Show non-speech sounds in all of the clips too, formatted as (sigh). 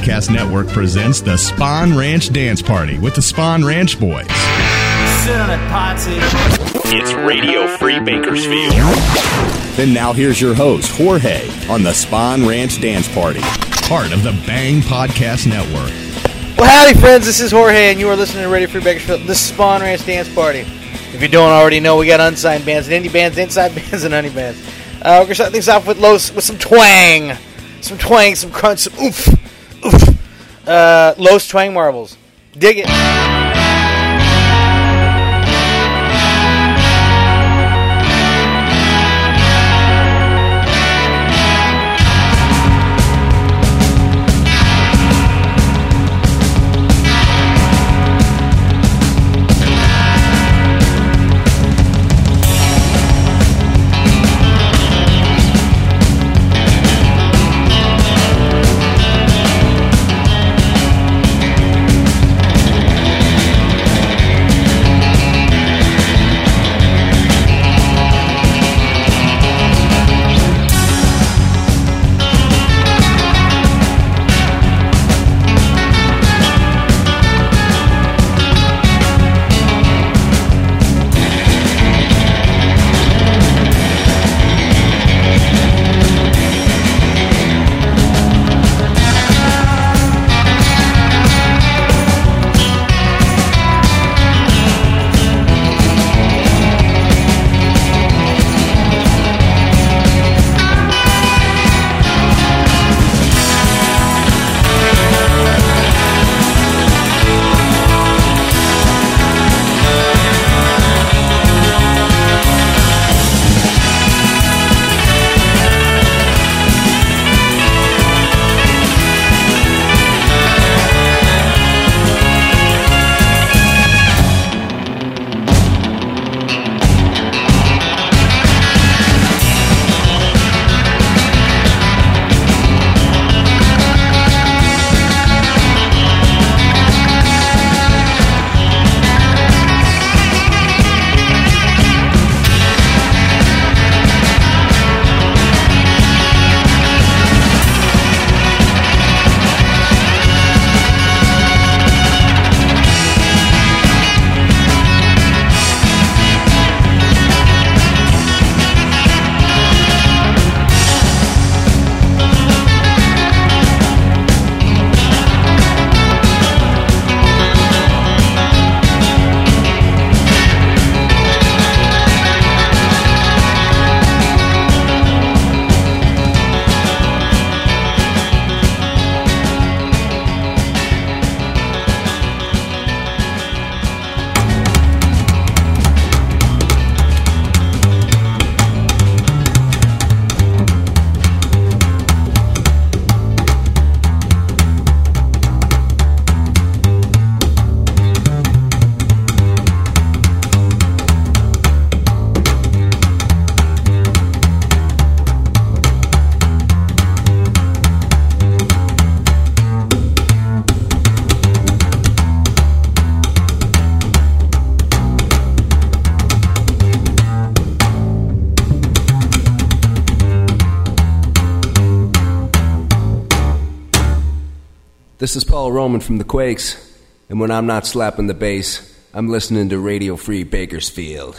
now, the Podcast Network presents the Spawn Ranch Dance Party with the Spawn Ranch Boys. Sit on it, Potsy. It's Radio Free Bakersfield. Then now here's your host, Jorge, on the Spawn Ranch Dance Party, part of the Bang Podcast Network. Well, howdy, friends. This is Jorge, and you are listening to Radio Free Bakersfield, the Spawn Ranch Dance Party. If you don't already know, we got unsigned bands, and indie bands, inside (laughs) bands, and honey bands. Uh, we're gonna start things off with Los with some twang, some twang, some crunch, some oof, oof. Uh, Los Twang Marvels. Dig it. This is Paul Roman from the Quakes, and when I'm not slapping the bass, I'm listening to Radio Free Bakersfield.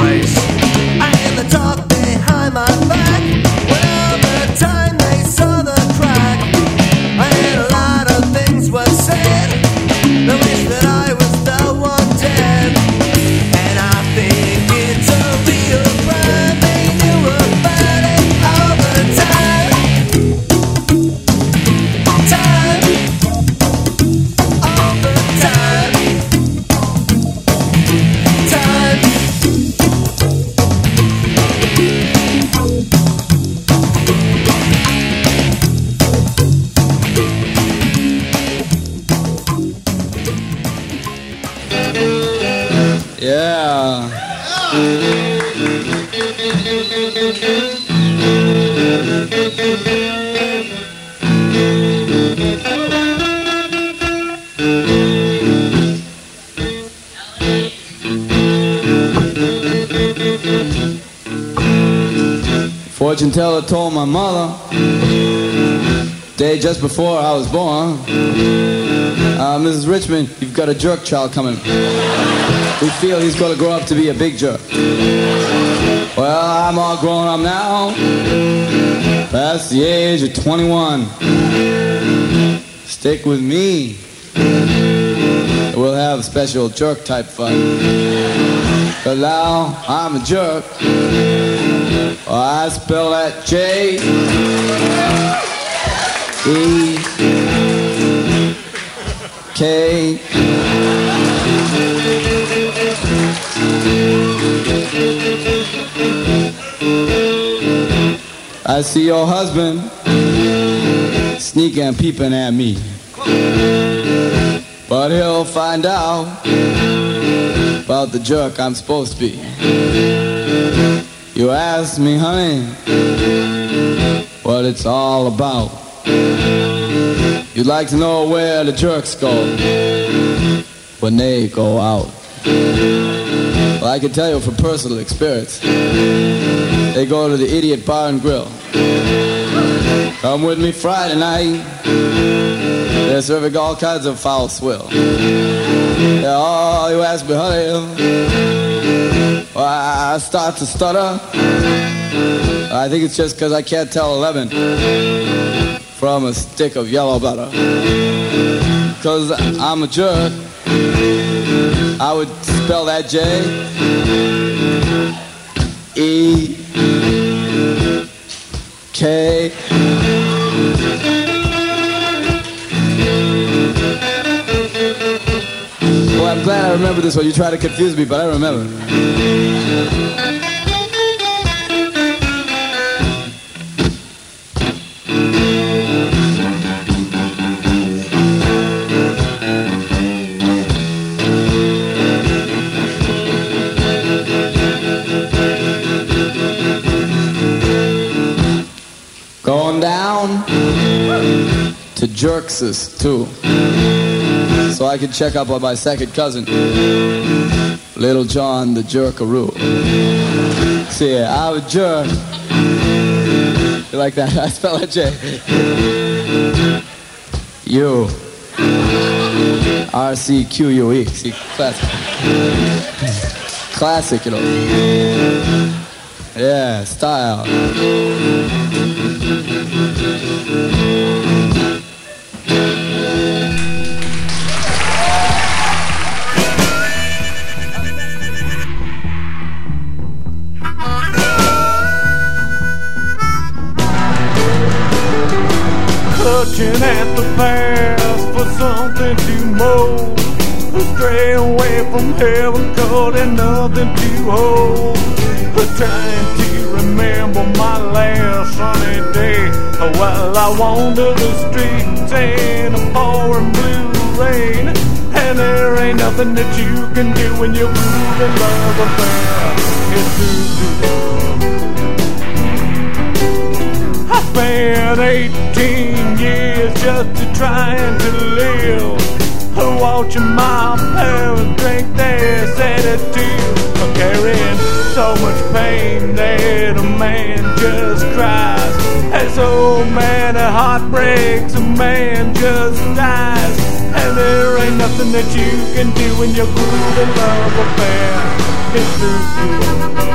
Big day just before I was born, uh, Mrs. Richmond, you've got a jerk child coming. We feel he's to grow up to be a big jerk. Well, I'm all grown up now, past the age of 21. Stick with me. We'll have special jerk type fun. But now I'm a jerk. Oh, I spell that J E K I see your husband sneaking and peeping at me. But he'll find out about the jerk I'm supposed to be. You ask me, honey, what it's all about. You'd like to know where the jerks go when they go out. Well, I can tell you from personal experience. They go to the Idiot Bar and Grill. Come with me Friday night. They're serving all kinds of foul swill. Yeah, oh, you ask me, honey. I start to stutter. I think it's just because I can't tell 11 from a stick of yellow butter. Because I'm a jerk. I would spell that J E K I'm glad I remember this one. You try to confuse me, but I remember. Going down to Jerkses too. So I can check up on my second cousin, Little John the Jerkaroo. See, I'm a jerk. You like that? (laughs) I spell it J. U. R C Q U E. See, classic. Classic, you know. Yeah, style. Clutching at the past for something to mold. Stray away from heaven, cause there's nothing to hold. Trying to remember my last sunny day oh, while I wander the streets in a pouring blue rain. And there ain't nothing that you can do when you're moving love affair. It's I spent 18 years just to trying to live. Watching my parents drink their sedative, carrying so much pain that a man just cries. And so many heartbreaks, a man just dies. And there ain't nothing that you can do when your groovy love affair is through.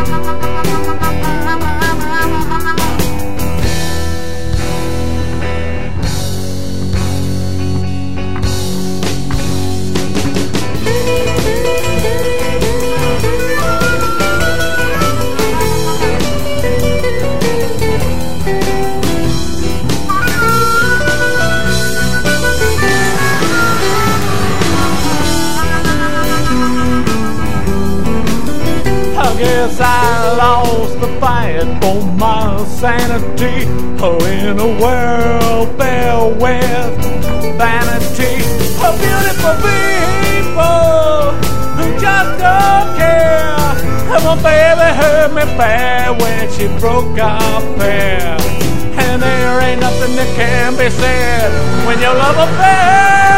My sanity. Oh, in a world filled with vanity. A beautiful people who just don't care. And my baby hurt me bad when she broke our pair. And there ain't nothing that can be said when your love affair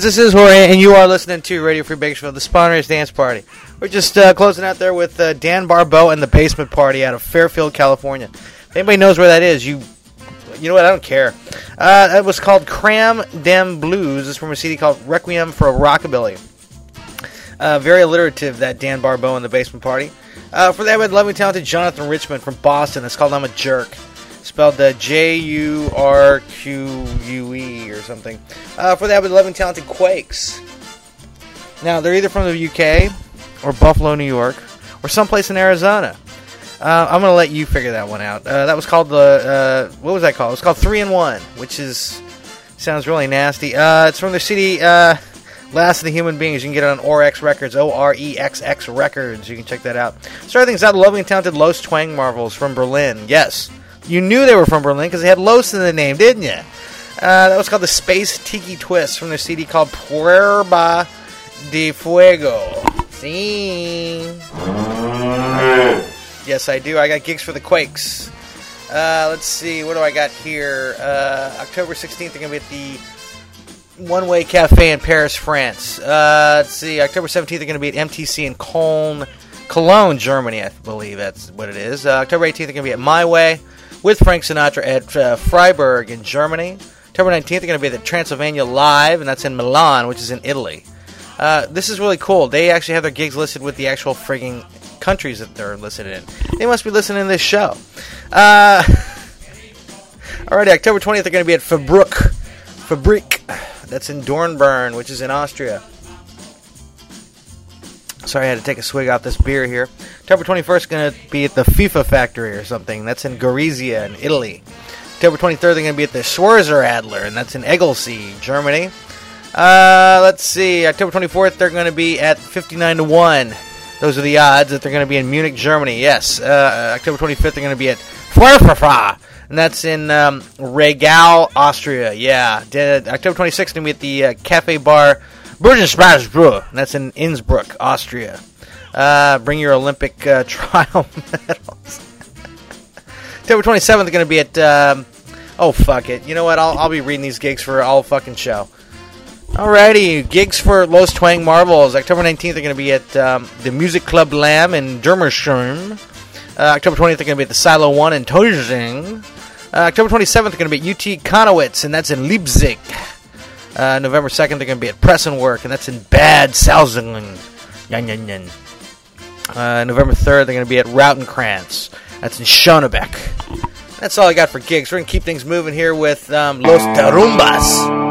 This is Jorge, and you are listening to Radio Free Bakersfield, the Spawn Ranch Dance Party. We're just uh, closing out there with uh, Dan Barbeau and the Basement Party out of Fairfield, California. If anybody knows where that is, you you know what? I don't care. Uh, that was called Cram Dem Blues. It's from a CD called Requiem for a Rockabilly. Uh, very alliterative, that Dan Barbeau and the Basement Party. Uh, for that, we had lovely, talented Jonathan Richmond from Boston. It's called I'm a Jerk. Spelled uh, J U R Q U E or something. Uh, for that, had lovely, talented Quakes. Now, they're either from the UK or Buffalo, New York, or someplace in Arizona. Uh, I'm going to let you figure that one out. Uh, that was called the. Uh, what was that called? It was called 3 in 1, which is. Sounds really nasty. Uh, it's from the city, Uh, Last of the Human Beings. You can get it on Orex Records, O R E X X Records. You can check that out. Starting things out, the lovely and talented Los Twang Marvels from Berlin. Yes, you knew they were from Berlin because they had Los in the name, didn't you? Uh, that was called the Space Tiki Twist from their CD called Prueba de Fuego. See? Yes, I do. I got gigs for the Quakes. Uh, let's see. What do I got here? Uh, October 16th, they're going to be at the One Way Cafe in Paris, France. Uh, let's see. October 17th, they're going to be at MTC in Cologne, Cologne, Germany, I believe that's what it is. Uh, October 18th, they're going to be at My Way with Frank Sinatra at uh, Freiburg in Germany. October 19th, they're going to be at the Transylvania Live, and that's in Milan, which is in Italy. Uh, this is really cool. They actually have their gigs listed with the actual frigging countries that they're listed in. They must be listening to this show. Uh, (laughs) alrighty, October 20th, they're going to be at Fabrik. Fabrik. That's in Dornbirn, which is in Austria. Sorry, I had to take a swig out this beer here. October 21st, going to be at the FIFA factory or something. That's in Gorizia in Italy. October 23rd, they're going to be at the Schwarzer Adler, and that's in Egelsee, Germany. Uh, let's see. October 24th, they're going to be at 59 to 1 Those are the odds that they're going to be in Munich, Germany. Yes, uh, October 25th, they're going to be at Feuerfrau, and that's in um, Regal, Austria. Yeah, De- October 26th, they're going to be at the uh, Cafe Bar Burgenstraßbruch, and that's in Innsbruck, Austria. Uh, bring your Olympic uh, (laughs) trial medals. October 27th, they're going to be at. Um, oh, fuck it. You know what? I'll, I'll be reading these gigs for all fucking show. Alrighty, gigs for Los Twang Marvels. October 19th, they're going to be at um, the Music Club Lamb in Dermersheim. Uh, October 20th, they're going to be at the Silo 1 in Tozing. Uh, October 27th, they're going to be at UT Connewitz, and that's in Leipzig. Uh, November 2nd, they're going to be at Press and Work, and that's in Bad Salzungen. Uh, November 3rd, they're going to be at Rautenkrantz. That's in Schonebeck. That's all I got for gigs. We're going to keep things moving here with um, Los Tarumbas.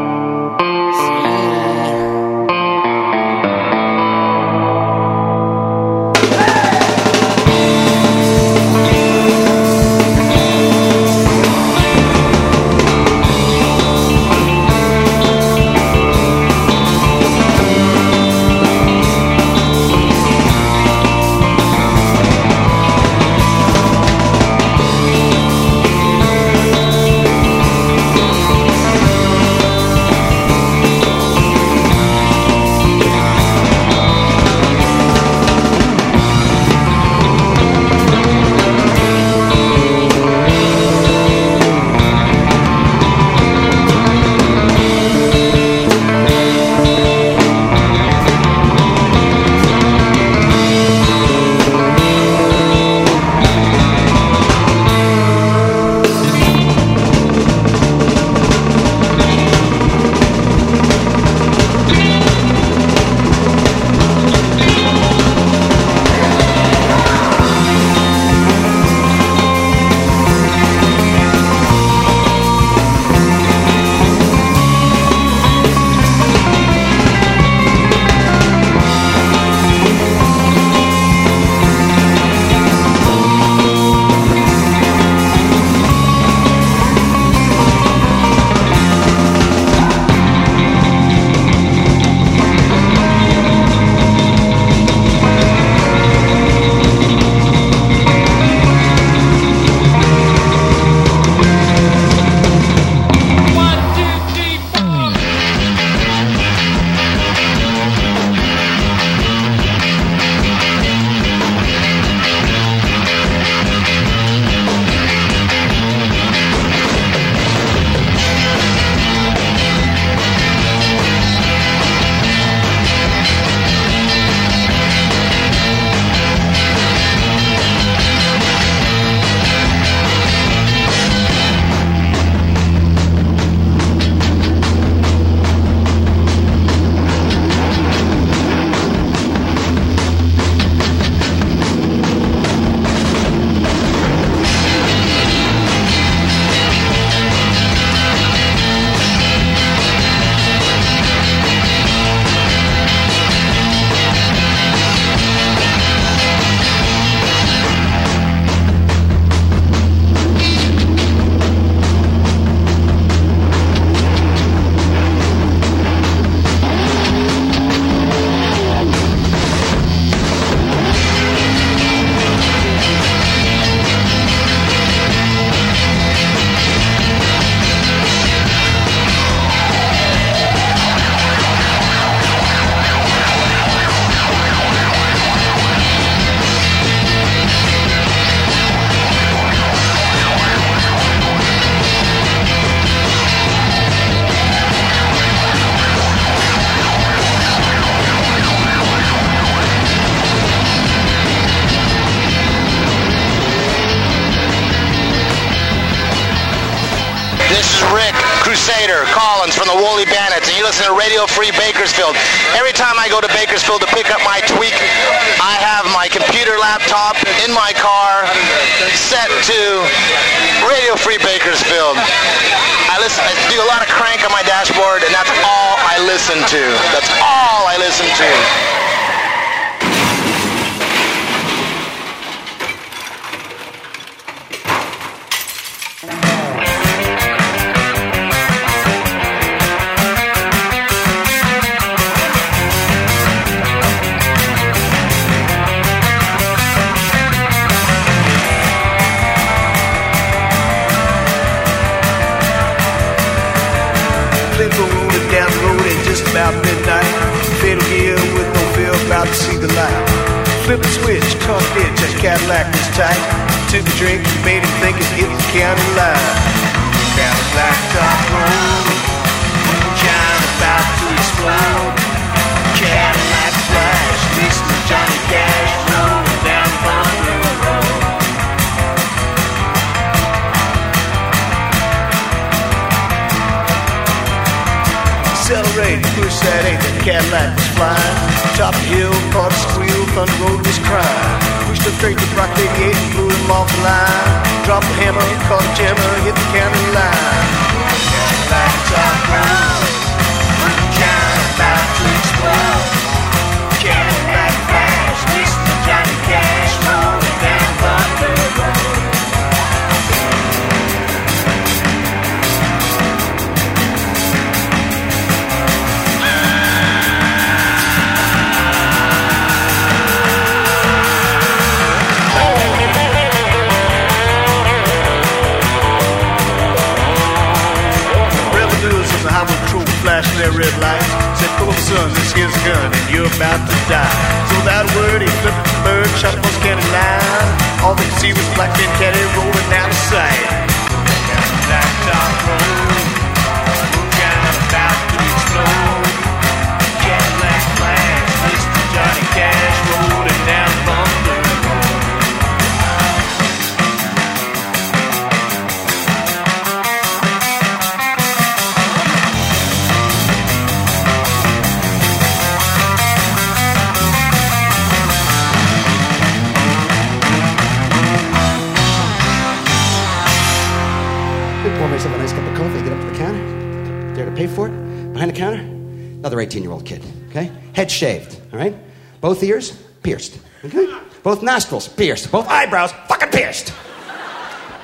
13 year old kid, okay? Head shaved, all right? Both ears pierced, okay? Both nostrils pierced. Both eyebrows fucking pierced.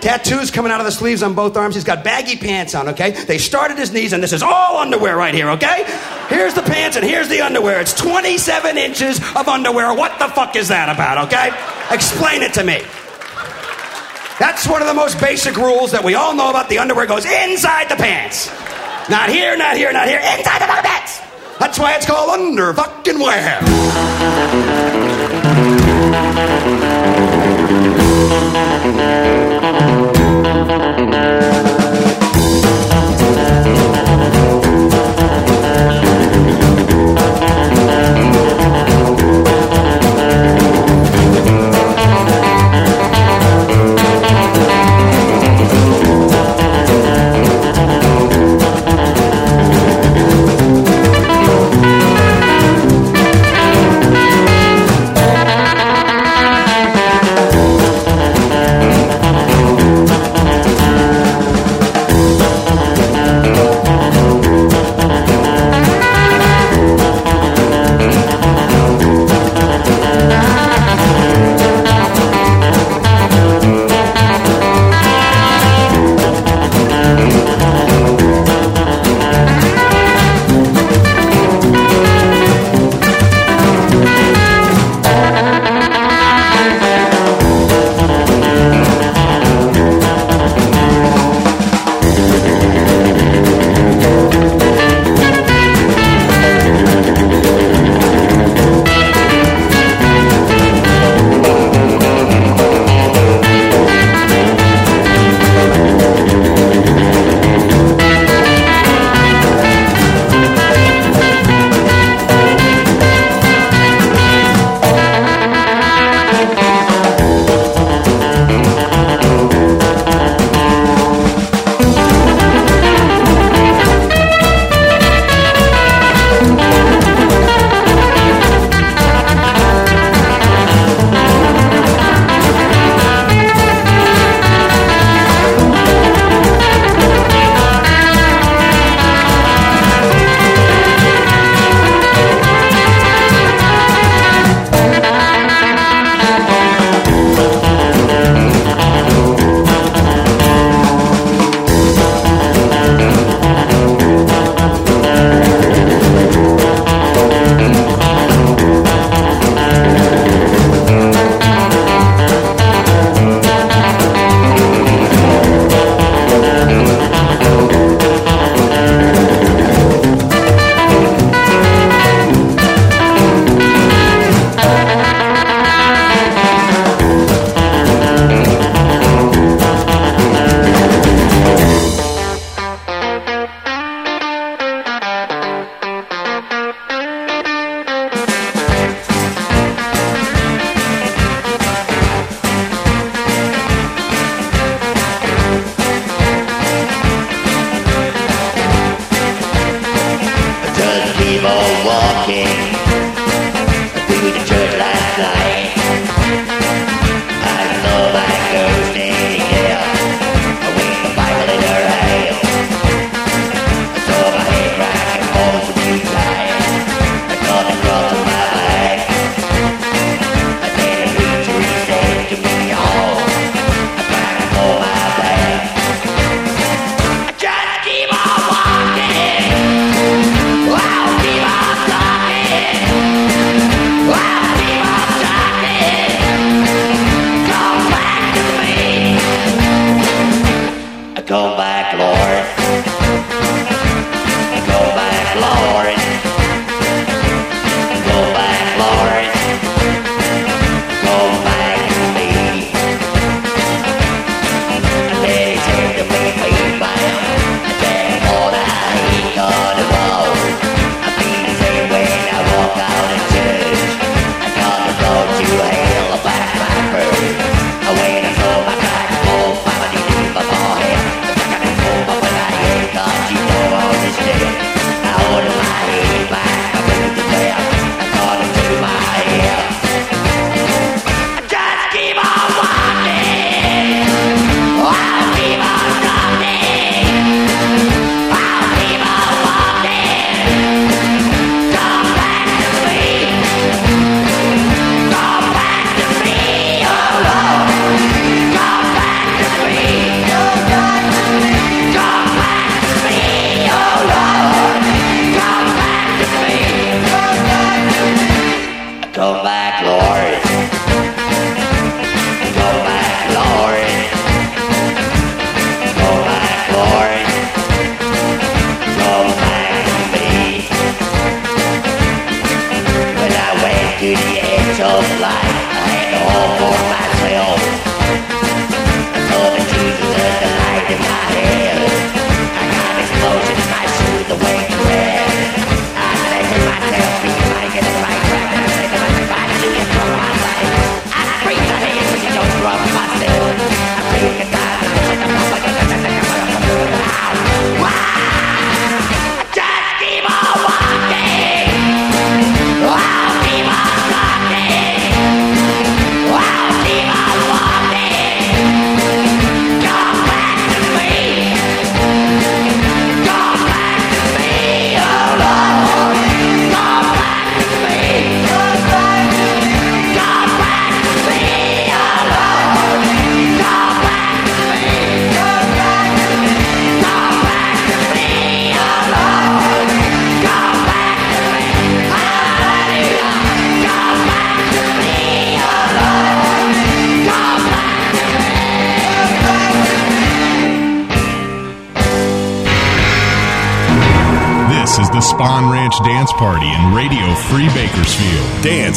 Tattoos coming out of the sleeves on both arms. He's got baggy pants on, okay? They start at his knees, and this is all underwear right here, okay? Here's the pants, and here's the underwear. It's 27 inches of underwear. What the fuck is that about, okay? Explain it to me. That's one of the most basic rules that we all know about. The underwear goes inside the pants. Not here, not here, not here, inside the fucking pants. That's why it's called under fucking wear. Thank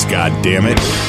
Bakersfield. Dance, goddammit.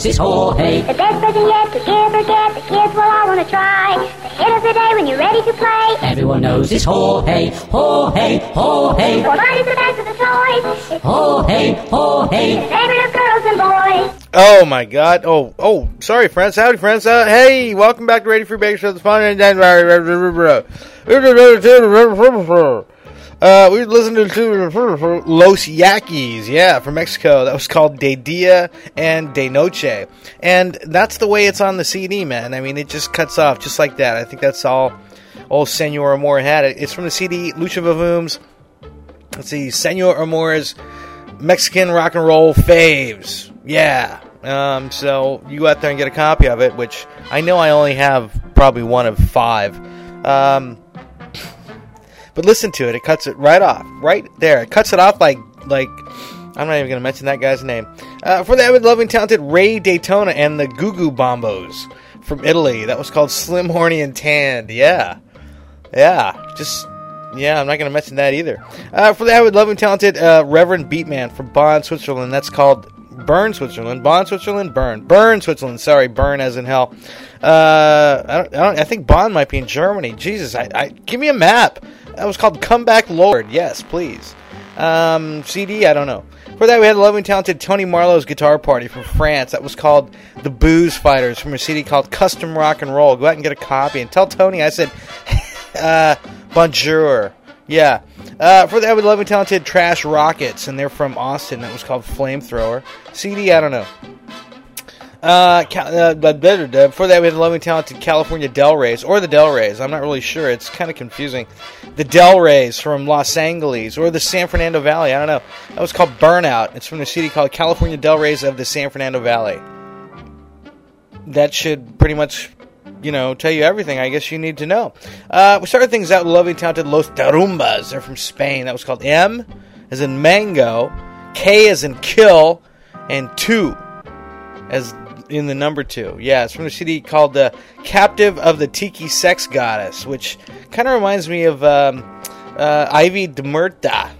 Everyone Knows his Jorge. The best present yet to give or get. The kids will all want to try. The hit of the day when you're ready to play. Everyone knows his Jorge, Jorge, Jorge, For mine is the best of the toys. It's Jorge, Jorge. the favorite of girls and boys. Oh my God! Oh, oh, sorry, friends. Howdy, friends. Uh, hey, welcome back to Radio Free Bake Show. The Spawn and Dan. Uh, we listened to Los Yaquis, yeah, from Mexico. That was called De Dia and De Noche, and that's the way it's on the CD, man. I mean, it just cuts off just like that. I think that's all. Old Senor Amor had it. It's from the CD Lucha Vavoom's. Let's see, Senor Amor's Mexican rock and roll faves. Yeah. Um, so you go out there and get a copy of it, which I know I only have probably one of five. Um, but listen to it; it cuts it right off, right there. It cuts it off like like I'm not even going to mention that guy's name. Uh, for the avid, loving, talented Ray Daytona and the Goo Goo Bombos from Italy. That was called Slim, Horny, and Tanned. Yeah, yeah, just yeah, I'm not going to mention that either. Uh, for the avid, loving, talented uh, Reverend Beatman from Bonn, Switzerland. That's called Bern, Switzerland. Bonn, Switzerland. Bern. Bern, Switzerland. Sorry, Bern as in hell. Uh, I, don't, I, don't, I think Bonn might be in Germany. Jesus, I, I give me a map. That was called Comeback Lord. Yes, please. Um, CD, I don't know. For that, we had the loving, talented Tony Marlow's guitar party from France. That was called The Booze Fighters from a CD called Custom Rock and Roll. Go out and get a copy and tell Tony I said, (laughs) uh, bonjour. Yeah. Uh, for that, we love and talented Trash Rockets, and they're from Austin. That was called Flamethrower. CD, I don't know. Uh, uh, blah. before that, we had the loving, talented California Del Rays, or the Del Rays. I'm not really sure. It's kind of confusing. The Del Rays from Los Angeles, or the San Fernando Valley. I don't know. That was called Burnout. It's from the city called California Del Rays of the San Fernando Valley. That should pretty much, you know, tell you everything I guess you need to know. Uh, we started things out with loving, talented Los Tarumbas. They're from Spain. That was called M, as in mango, K as in kill, and two as in the number two. Yeah, it's from a CD called the Captive of the Tiki Sex Goddess, which kind of reminds me of um, uh, Ivy Demurta.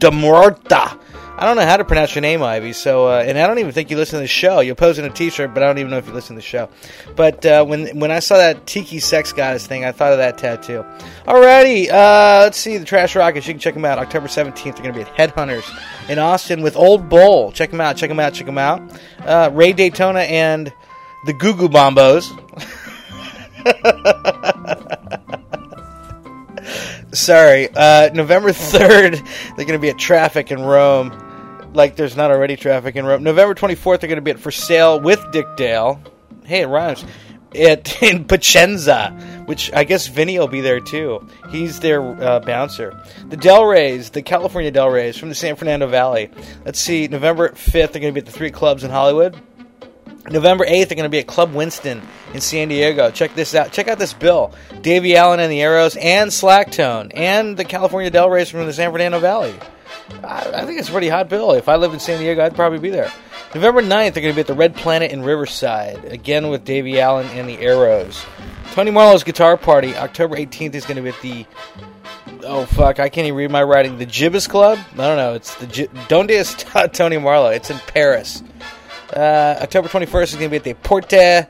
Demurta. I don't know how to pronounce your name, Ivy. So, uh, and I don't even think you listen to the show. You're posing a T-shirt, but I don't even know if you listen to the show. But uh, when when I saw that Tiki Sex Goddess thing, I thought of that tattoo. Alrighty, uh, let's see the Trash Rockets. You can check them out October seventeenth. They're going to be at Headhunters in Austin with Old Bull. Check them out. Check them out. Check them out. Uh, Ray Daytona and the Goo Goo Bombos. (laughs) Sorry, uh, November 3rd, they're going to be at Traffic in Rome. Like there's not already traffic in Rome. November 24th, they're going to be at For Sale with Dick Dale. Hey, it rhymes. at (laughs) in Pacenza, which I guess Vinny will be there too. He's their uh, bouncer. The Del Rays, the California Del Rays from the San Fernando Valley. Let's see, November 5th, they're going to be at the three clubs in Hollywood. November 8th, they're going to be at Club Winston in San Diego. Check this out. Check out this bill. Davie Allan and the Arrows, and Slacktone, and the California Del Rays from the San Fernando Valley. I, I think it's a pretty hot bill. If I lived in San Diego, I'd probably be there. November 9th, they're going to be at the Red Planet in Riverside, again with Davie Allan and the Arrows. Tony Marlow's Guitar Party, October 18th, is going to be at the. Oh, fuck, I can't even read my writing. The Gibbous Club? I don't know. It's the. Gi- Donde está Tony Marlow? It's in Paris. Uh, October 21st is going to be at the Porte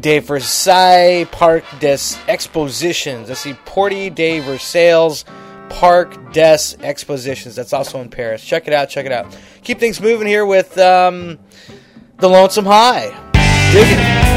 de Versailles Parc des Expositions. Let's see, Porte de Versailles Parc des Expositions. That's also in Paris. Check it out, check it out. Keep things moving here with um, The Lonesome High. Dig it.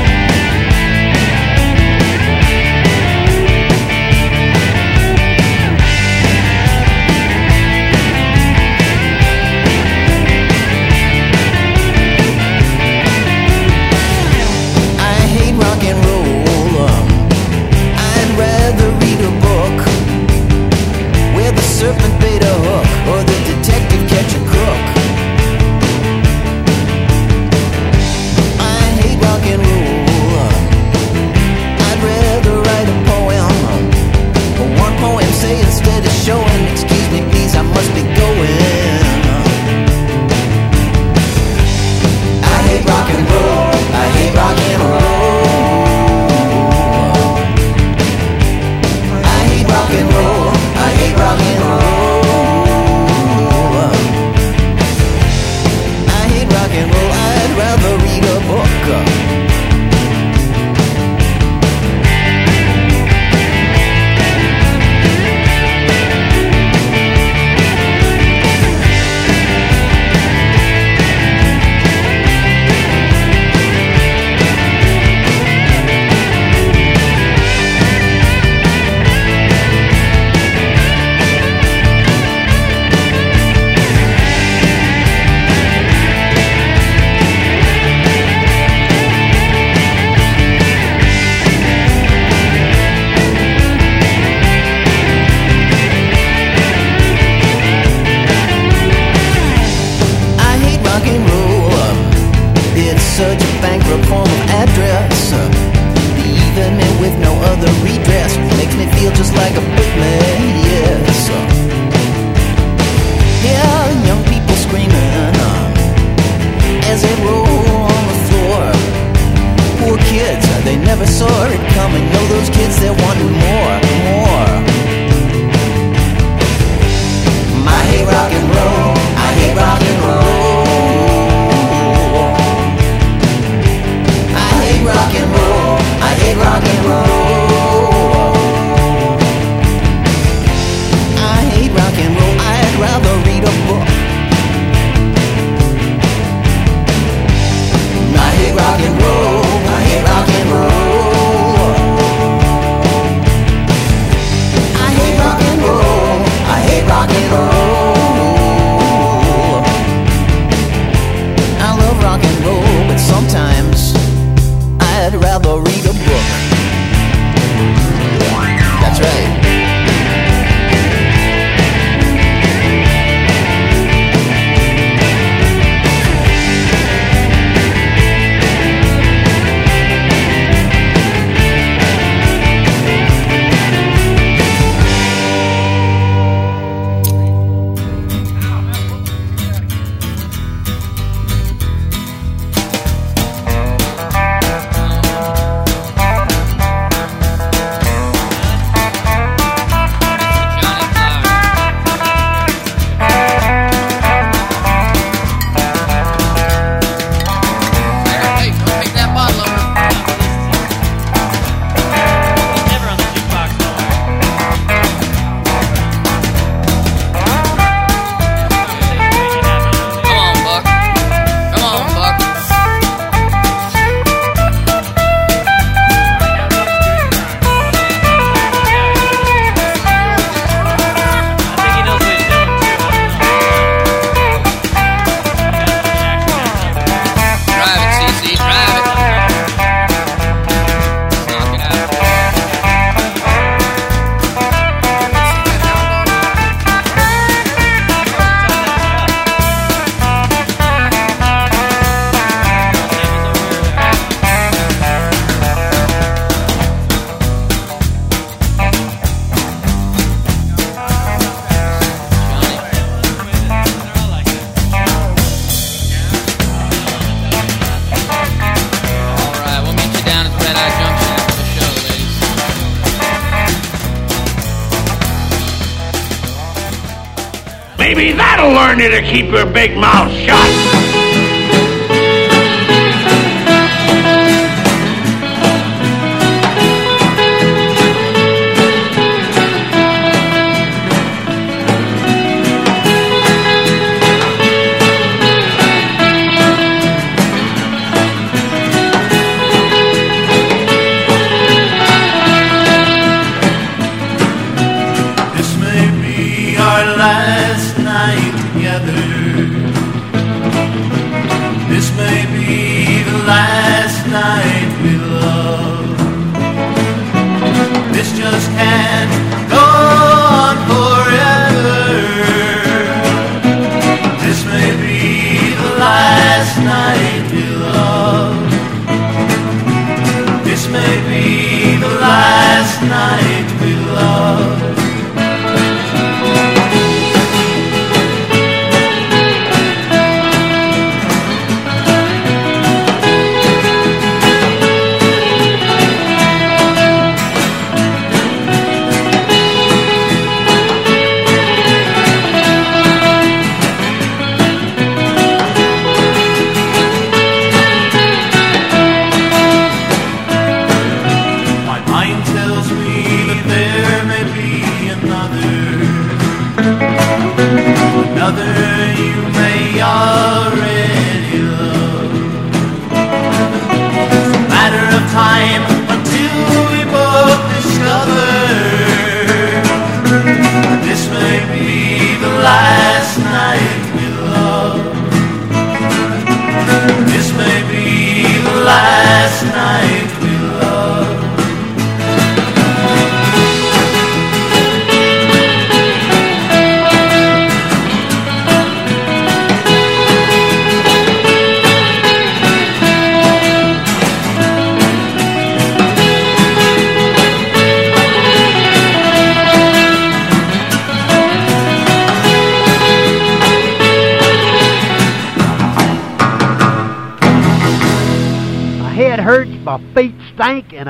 keep your big mouth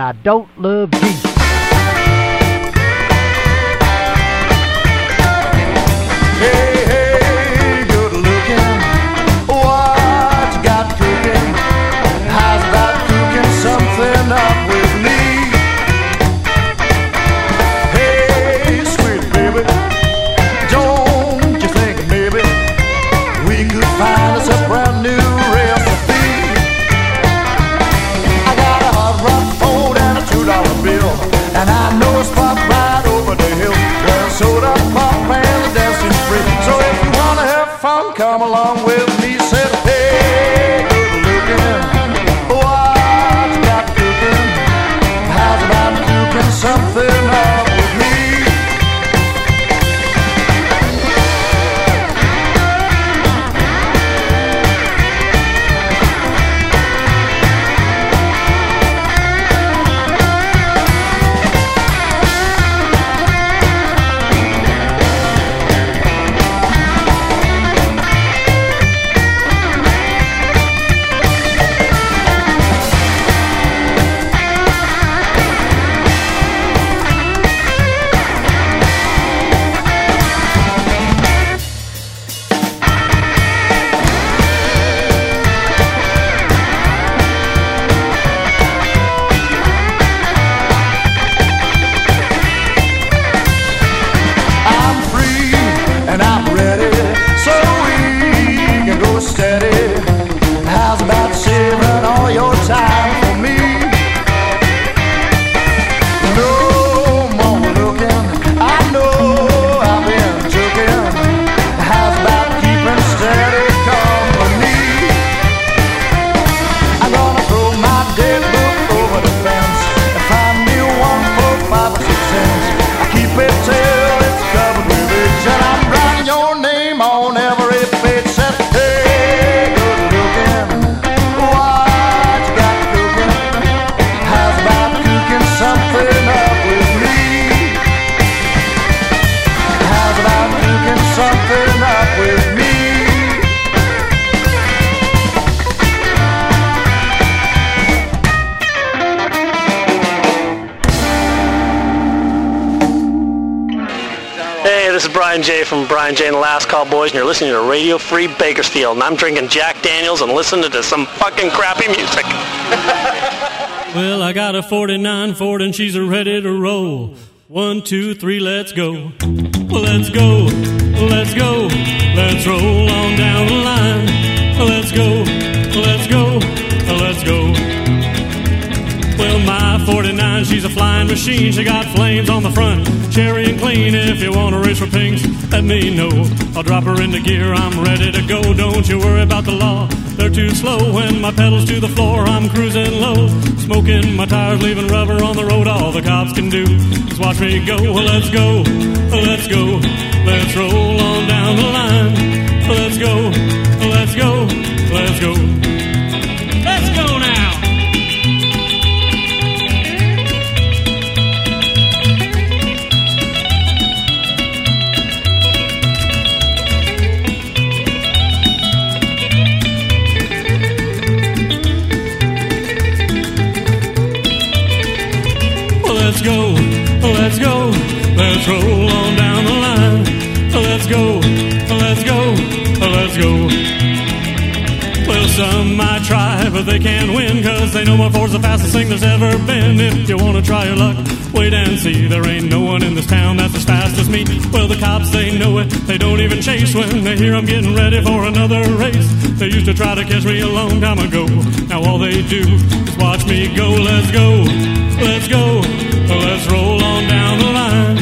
I don't love Jesus. Hey, good looking. What you got cooking? How's about cooking something up with me? Hey, baby, don't you think maybe we could find a surprise? come a. Brian J. from Brian J. and the Last Call Boys, and you're listening to Radio Free Bakersfield, and I'm drinking Jack Daniels and listening to some fucking crappy music. (laughs) Well, I got a 49 Ford and she's ready to roll. One, two, three, let's go. Let's go, let's go, let's roll on down the line. Let's go, let's go, My 49, she's a flying machine. She got flames on the front, cherry and clean. If you want to race for pinks, let me know. I'll drop her into gear, I'm ready to go. Don't you worry about the law, they're too slow. When my pedals to the floor, I'm cruising low. Smoking my tires, leaving rubber on the road. All the cops can do is watch me go. Well, let's go, let's go, let's roll on down the line. Let's go, let's go, let's go. Let's go, let's roll on down the line. Let's go, let's go, let's go. Well, some might try, but they can't win, cause they know my Ford's the fastest thing there's ever been. If you wanna try your luck, wait and see. There ain't no one in this town that's as fast as me. Well, the cops, they know it, they don't even chase when they hear I'm getting ready for another race. They used to try to catch me a long time ago. Now all they do is watch me go. Let's go, let's go, let's roll on down the line.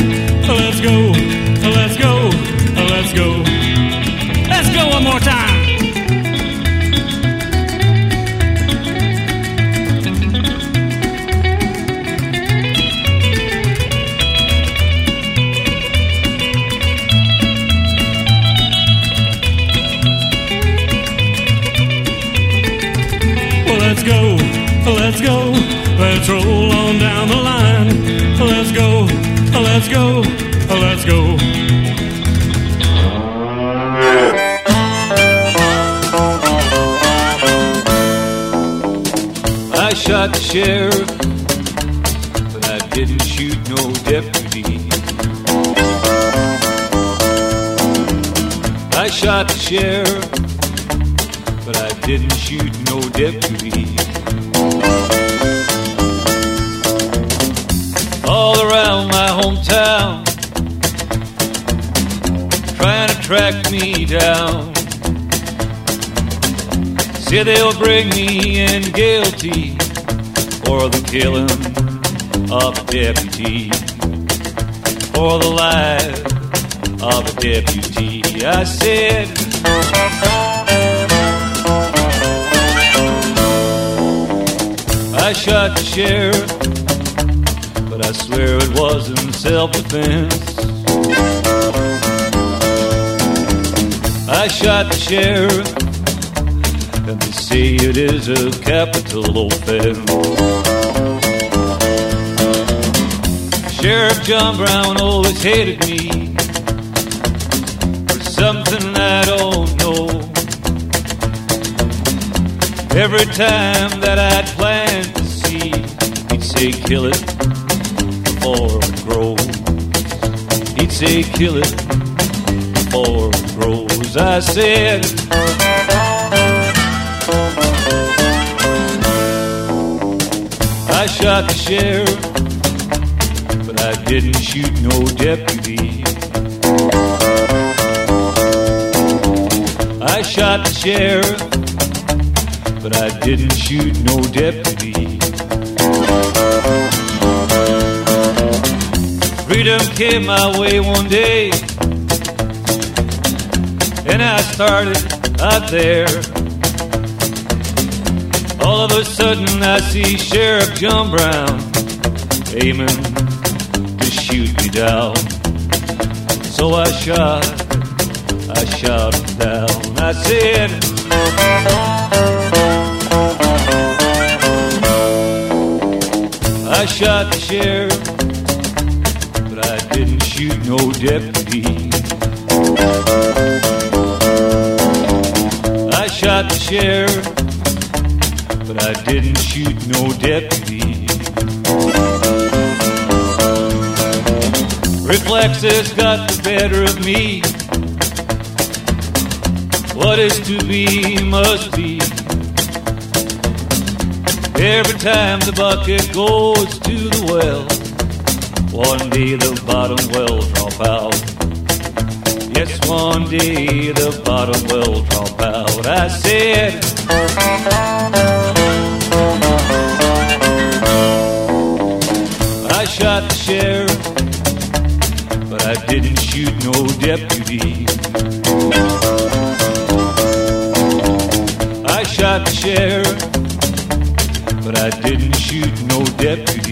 Bring me in guilty for the killing of a deputy, for the life of a deputy. I said, I shot the sheriff, but I swear it wasn't self-defense. I shot the sheriff say it is a capital offense. Sheriff John Brown always hated me for something I don't know. Every time that I'd plant the seed, he'd say, kill it before it grows. He'd say, kill it before it grows. I said, I shot the sheriff, but I didn't shoot no deputy. I shot the sheriff, but I didn't shoot no deputy. Freedom came my way one day, and I started out there. All of a sudden, I see Sheriff John Brown aiming to shoot me down. So I shot, I shot him down. I said, I shot the sheriff, but I didn't shoot no deputy. I shot the sheriff I didn't shoot no deputy. Reflexes got the better of me. What is to be must be. Every time the bucket goes to the well, one day the bottom will drop out. Yes, one day the bottom will drop out. I said, shot the sheriff, but I didn't shoot no deputy. I shot the sheriff, but I didn't shoot no deputy.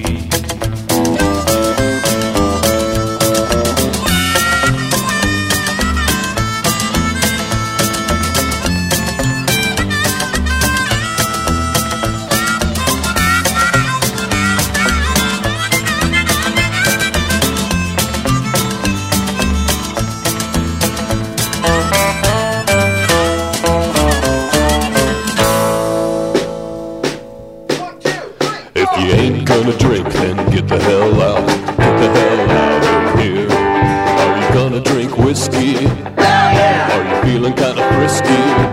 Gonna drink, then get the hell out. Get the hell out of here. Are you gonna drink whiskey? Hell yeah! Are you feeling kinda frisky?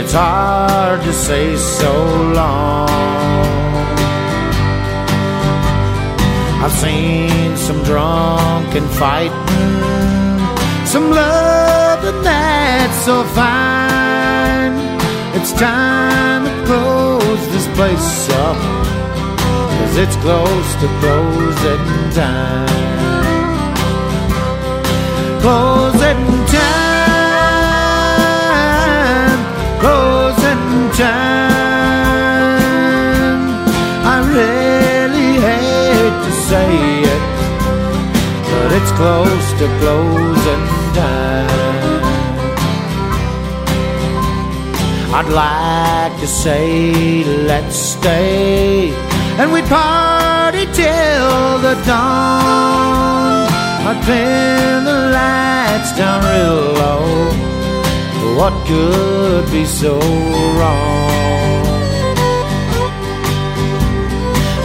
It's hard to say so long. I've seen some drunk and fighting, some loving that's so fine. It's time to close this place up, cause it's close to closing time. Closing time. I really hate to say it, but it's close to closing time. I'd like to say let's stay and we'd party till the dawn. I'd pin the lights down real low. Could be so wrong?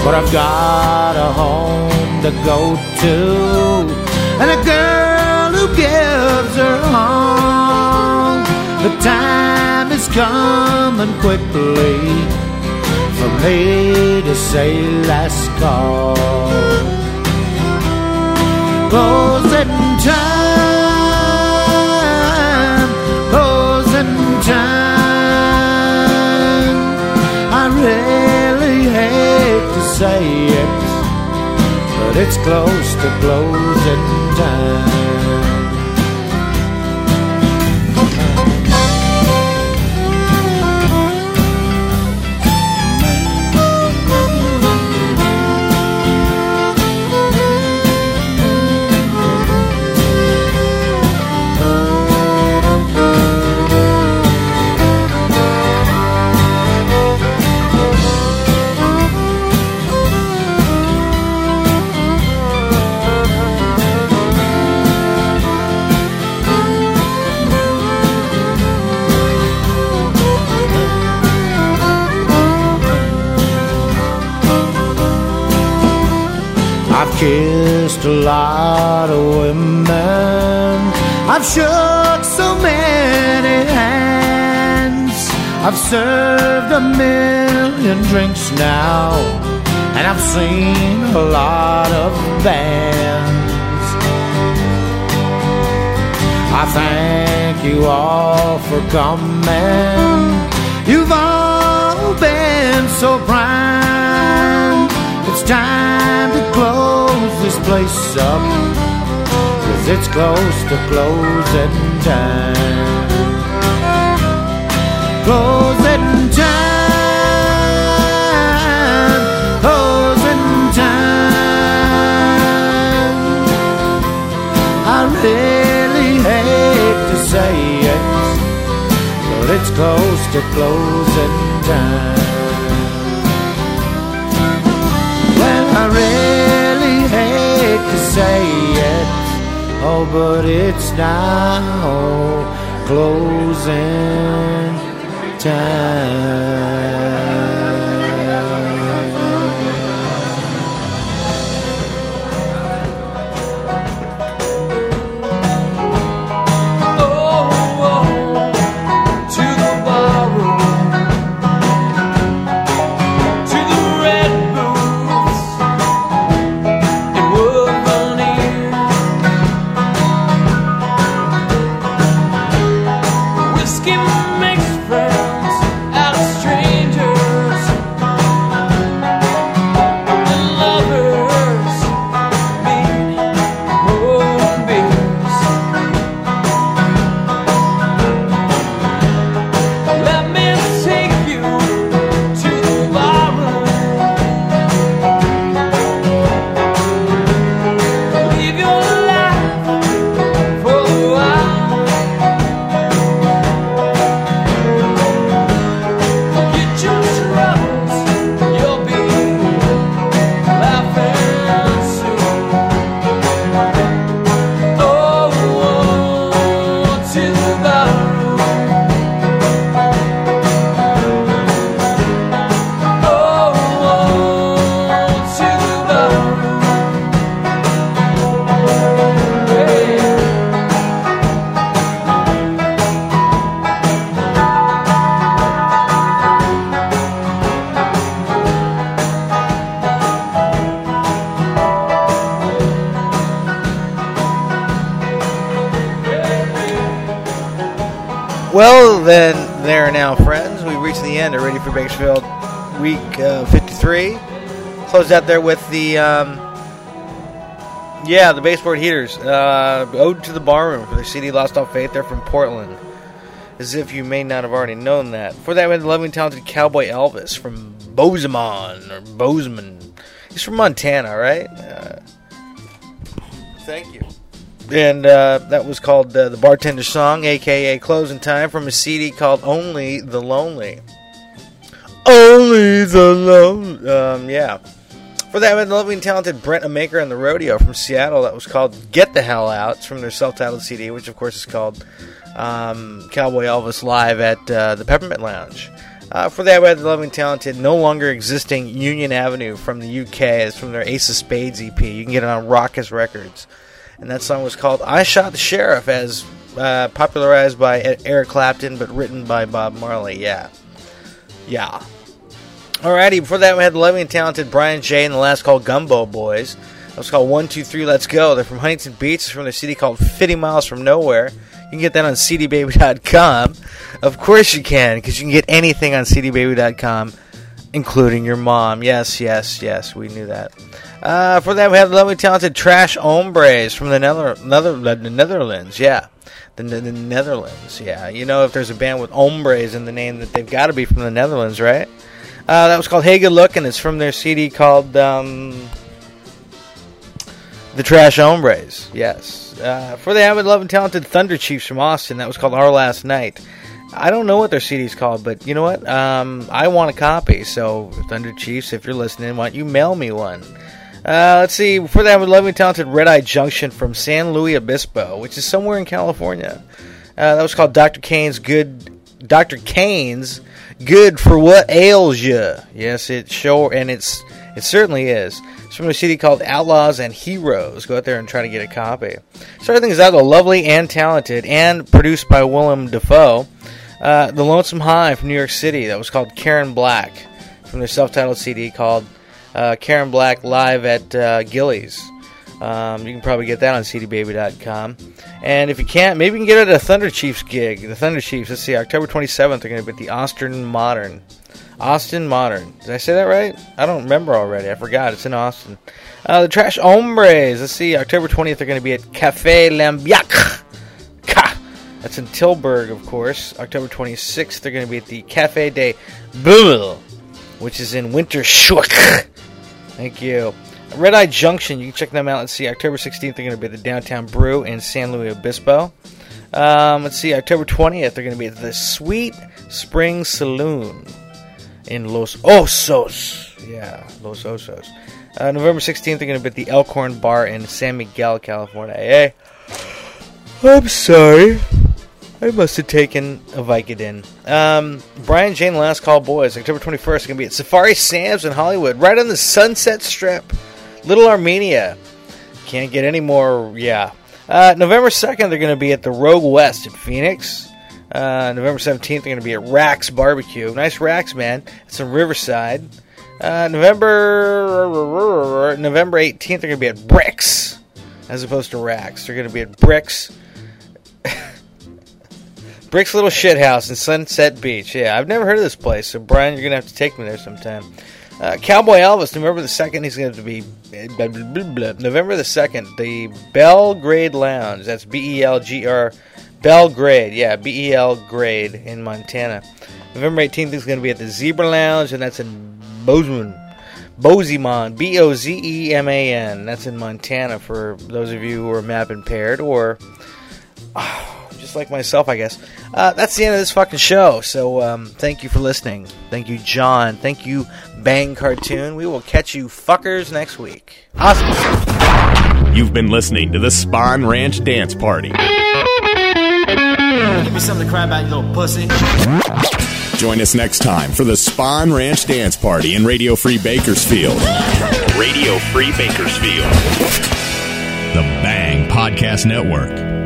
But I've got a home to go to and a girl who gives her all. The time is coming quickly for me to say last call. Closing time, say it, but it's close to closing time. A lot of women. I've shook so many hands. I've served a million drinks now. And I've seen a lot of bands. I thank you all for coming. You've all been so kind. It's time place up. Cause it's close to closing time. Closing time. Closing time. I really hate to say it, but it's close to closing time. Say it, oh, but it's now closing time. Closed out there with the, um, yeah, the baseboard heaters. Uh, Ode to the Barroom for their CD Lost All Faith. They're from Portland. As if you may not have already known that. For that, we had the loving, talented Cowboy Elvis from Bozeman, or Bozeman. He's from Montana, right? Uh, thank you. And uh, that was called uh, The Bartender Song, aka Closing Time, from a CD called Only the Lonely. Only the Lonely. Um, yeah. For that, we had the lovely and talented Brent Amaker and the Rodeo from Seattle. That was called Get the Hell Out. From their self titled CD, which of course is called um, Cowboy Elvis Live at uh, the Peppermint Lounge. Uh, for that, we had the and talented No Longer Existing Union Avenue from the UK. It's from their Ace of Spades EP. You can get it on Raucous Records. And that song was called I Shot the Sheriff, as uh, popularized by Eric Clapton, but written by Bob Marley. Yeah. Yeah. Alrighty, before that, we had the lovely and talented Brian J. and the last called Gumbo Boys. That was called 123 Let's Go. They're from Huntington Beach. From their city called 50 Miles from Nowhere. You can get that on cdbaby.com. Of course you can, because you can get anything on cdbaby.com, including your mom. Yes, yes, yes, we knew that. Uh, for that, we have the lovely, talented Trash Hombres from the, Nether- Nether- Netherlands. Yeah, the, the Netherlands. Yeah, you know, if there's a band with hombres in the name, that they've got to be from the Netherlands, right? Uh, that was called Hey Good Look, and it's from their CD called um, The Trash Hombres. Yes. Uh, for the avid, love, and talented Thunder Chiefs from Austin, that was called Our Last Night. I don't know what their CD's called, but you know what? Um, I want a copy. So, Thunder Chiefs, if you're listening, why don't you mail me one? Uh, let's see. For that, love and talented Red Eye Junction from San Luis Obispo, which is somewhere in California. Uh, that was called Dr. Kane's Good. Dr. Kane's Good for What Ails Ya. Yes, it's sure, and it's It certainly is. It's from a CD called Outlaws and Heroes. Go out there and try to get a copy. Starting things out, the lovely and talented, and produced by Willem Dafoe. Uh, the Lonesome High from New York City. That was called Karen Black from their self-titled CD called uh, Karen Black Live at uh, Gilley's. Um, you can probably get that on cdbaby.com. And if you can't, maybe you can get it at a Thunder Chiefs gig. The Thunder Chiefs, let's see, October 27th, they're going to be at the Austin Modern. Austin Modern. Did I say that right? I don't remember already. I forgot. It's in Austin. Uh, the Trash Hombres. Let's see. October 20th, they're going to be at Cafe Lambiac. (laughs) Ka. That's in Tilburg, of course. October 26th, they're going to be at the Cafe de Bull, which is in Wintershoek. (laughs) Thank you. Red Eye Junction, you can check them out. Let's see. October 16th, they're going to be at the Downtown Brew in San Luis Obispo. Um, let's see. October 20th, they're going to be at the Sweet Spring Saloon in Los Osos. Yeah, Los Osos. Uh, November 16th, they're going to be at the Elkhorn Bar in San Miguel, California. Hey, I'm sorry. I must have taken a Vicodin. Um, Brian Jane Last Call Boys, October 21st, going to be at Safari Sam's in Hollywood, right on the Sunset Strip. Little Armenia. Can't get any more, yeah. Uh, November 2nd, they're going to be at the Rogue West in Phoenix. Uh, November 17th, they're going to be at Rax Barbecue. Nice Rax, man. It's in Riverside. Uh, November November 18th, they're going to be at Bricks as opposed to Rax. They're going to be at Bricks. (laughs) Bricks Little Shithouse in Sunset Beach. Yeah, I've never heard of this place, so Brian, you're going to have to take me there sometime. Uh, Cowboy Elvis, November the 2nd, he's going to be. Blah, blah, blah. November the 2nd, the Belgrade Lounge. That's B E L G R. Belgrade, yeah, B E L Grade in Montana. November 18th is going to be at the Zebra Lounge, and that's in Bozeman. Bozeman, B O Z E M A N. That's in Montana for those of you who are map impaired or (sighs) oh, just like myself, I guess. Uh, that's the end of this fucking show. So um, thank you for listening. Thank you, John. Thank you, Bang Cartoon. We will catch you fuckers next week. Awesome. You've been listening to the Spawn Ranch Dance Party. Give me something to cry about, you little pussy. Join us next time for the Spawn Ranch Dance Party in Radio Free Bakersfield. Radio Free Bakersfield. The Bang Podcast Network.